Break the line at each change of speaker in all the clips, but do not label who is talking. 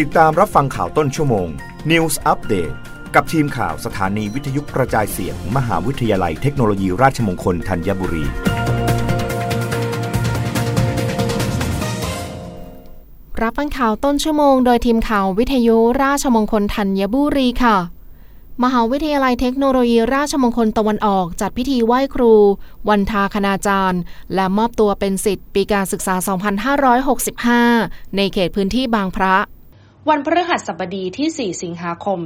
ติดตามรับฟังข่าวต้นชั่วโมง News Update กับทีมข่าวสถานีวิทยุกระจายเสียงมมหาวิทยาลัยเทคโนโลยีราชมงคลธัญบุรี
รับฟังข่าวต้นชั่วโมงโดยทีมข่าววิทยุราชมงคลธัญบุรีค่ะ มหาวิทยาลัยเทคโนโลยีราชมงคลตะวันออก จัดพิธีไหว้ครู วันทาคณาจารย์ และมอบตัวเป็นสิทธิ์ปีการศึกษา 2565 ในเขตพื้นที่บางพระ
วันพฤหัสบดีที่ 4 สิงหาคม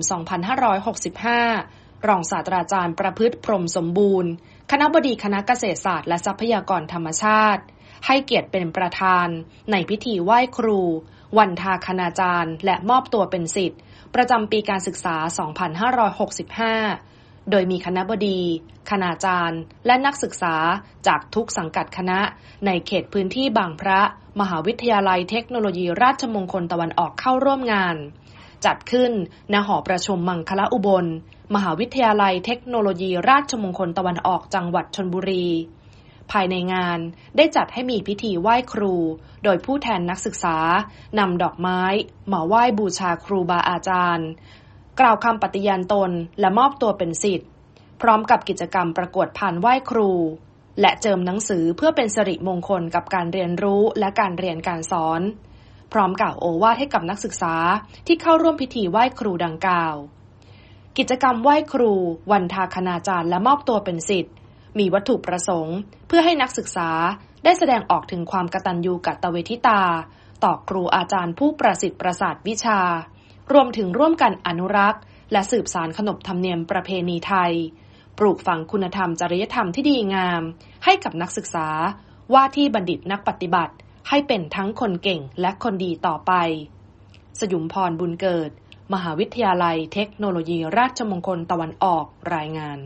2565 รองศาสตราจารย์ประพฤติพรมสมบูรณ์ คณะบดีคณะเกษตรศาสตร์และทรัพยากรธรรมชาติ ให้เกียรติเป็นประธาน ในพิธีไหว้ครู วันทาคณาจารย์ และมอบตัวเป็นสิทธิ์ ประจำปีการศึกษา 2565 โดยมีคณะบดี คณาจารย์ และนักศึกษาจากทุกสังกัดคณะ ในเขตพื้นที่บางพระ มหาวิทยาลัยเทคโนโลยีราชมงคลตะวันออกเข้าร่วมงาน จัดขึ้นณหอประชุมมังคละอุบล มหาวิทยาลัยเทคโนโลยีราชมงคลตะวันออกจังหวัดชนบุรี ภายในงานได้จัดให้มีพิธีไหว้ครู โดยผู้แทนนักศึกษานำดอกไม้ มาไหว้บูชาครูบาอาจารย์ กล่าวคำปฏิญาณตนและมอบตัวเป็นสิทธิ์ พร้อมกับกิจกรรมประกวดผ่านไหว้ครู และเจิมหนังสือเพื่อเป็นสิริมงคลกับการเรียนรู้และการเรียนการสอน พร้อมกล่าวโอวาทให้กับนักศึกษาที่เข้าร่วมพิธีไหว้ครูดังกล่าว กิจกรรมไหว้ครู วันทาคณาจารย์และมอบตัวเป็นสิทธิ์ มีวัตถุประสงค์ เพื่อให้นักศึกษาได้แสดงออกถึงความกตัญญูกตเวทิตา ต่อครูอาจารย์ผู้ประสิทธิ์ประสาทวิชา รวมถึงร่วมกันอนุรักษ์ และสืบสารขนบธรรมเนียมประเพณีไทย ปลูกฝังคุณธรรมจริยธรรมที่ดีงาม ให้กับนักศึกษา ว่าที่บัณฑิตนักปฏิบัติ ให้เป็นทั้งคนเก่งและคนดีต่อไป สยุมพรบุญเกิด มหาวิทยาลัยเทคโนโลยีราชมงคลตะวันออกรายงาน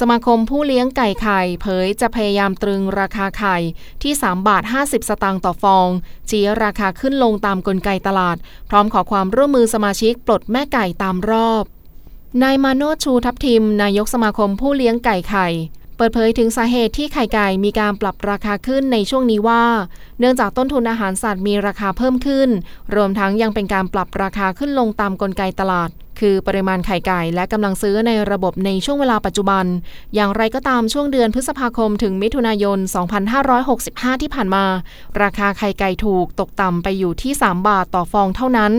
สมาคมผู้เลี้ยงไก่ไข่เผยจะพยายามตรึงราคาไข่ที่ 3 บาท 50 สตางค์ต่อฟอง ชี้ราคาขึ้นลงตามกลไกตลาด พร้อมขอความร่วมมือสมาชิกปลดแม่ไก่ตามรอบ นายมาโนชูทับทิม นายกสมาคมผู้เลี้ยงไก่ไข่เปิดเผยถึงสาเหตุที่ไข่ไก่มีการปรับราคาขึ้นในช่วงนี้ว่า เนื่องจากต้นทุนอาหารสัตว์มีราคาเพิ่มขึ้น รวมทั้งยังเป็นการปรับราคาขึ้นลงตามกลไกตลาด คือปริมาณไข่ไก่และกำลังซื้อในระบบในช่วงเวลาปัจจุบัน อย่างไรก็ตามช่วงเดือนพฤษภาคมถึงมิถุนายน 2565 ที่ผ่านมา ราคาไข่ไก่ถูกตกต่ำไปอยู่ที่ 3 บาทต่อฟองเท่านั้น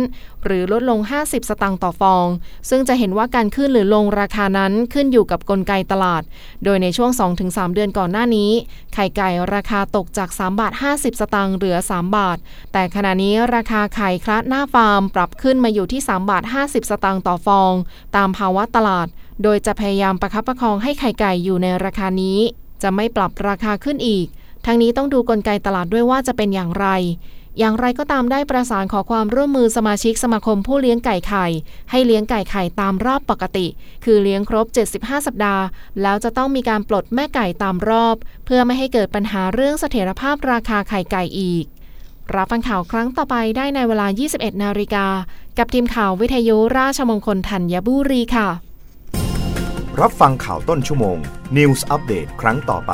หรือลดลง 50 สตางค์ต่อฟอง ซึ่งจะเห็นว่าการขึ้นหรือลงราคานั้นขึ้นอยู่กับกลไกตลาด โดยในช่วง 2-3 เดือนก่อนหน้านี้ ไข่ไก่ราคาตกจาก 3 บาท 50 สตางค์เหลือ 3 บาท แต่ขณะนี้ราคาไข่คละหน้าฟาร์มปรับขึ้นมาอยู่ที่ 3 บาท 50 สตางค์ต่อฟอง ตามภาวะตลาด โดยจะพยายามประคับประคองให้ไข่ไก่อยู่ในราคานี้ จะไม่ปรับราคาขึ้นอีกทั้งนี้ต้องดูกลไกตลาดด้วยว่าจะเป็นอย่างไร อย่างไรก็ตามได้ประสานขอความร่วมมือสมาชิกสมาคมผู้เลี้ยงไก่ไข่ ให้เลี้ยงไก่ไข่ตามรอบปกติ คือเลี้ยงครบ 75 สัปดาห์ แล้วจะต้องมีการปลดแม่ไก่ตามรอบ เพื่อไม่ให้เกิดปัญหาเรื่องเสถียรภาพราคาไข่ไก่อีก รับฟังข่าวครั้งต่อไปได้ในเวลา 21 นาฬิกา กับทีมข่าววิทยุราชมงคลธัญบุรีค่ะ
รับฟังข่าวต้นชั่วโมง News อัปเดตครั้งต่อไป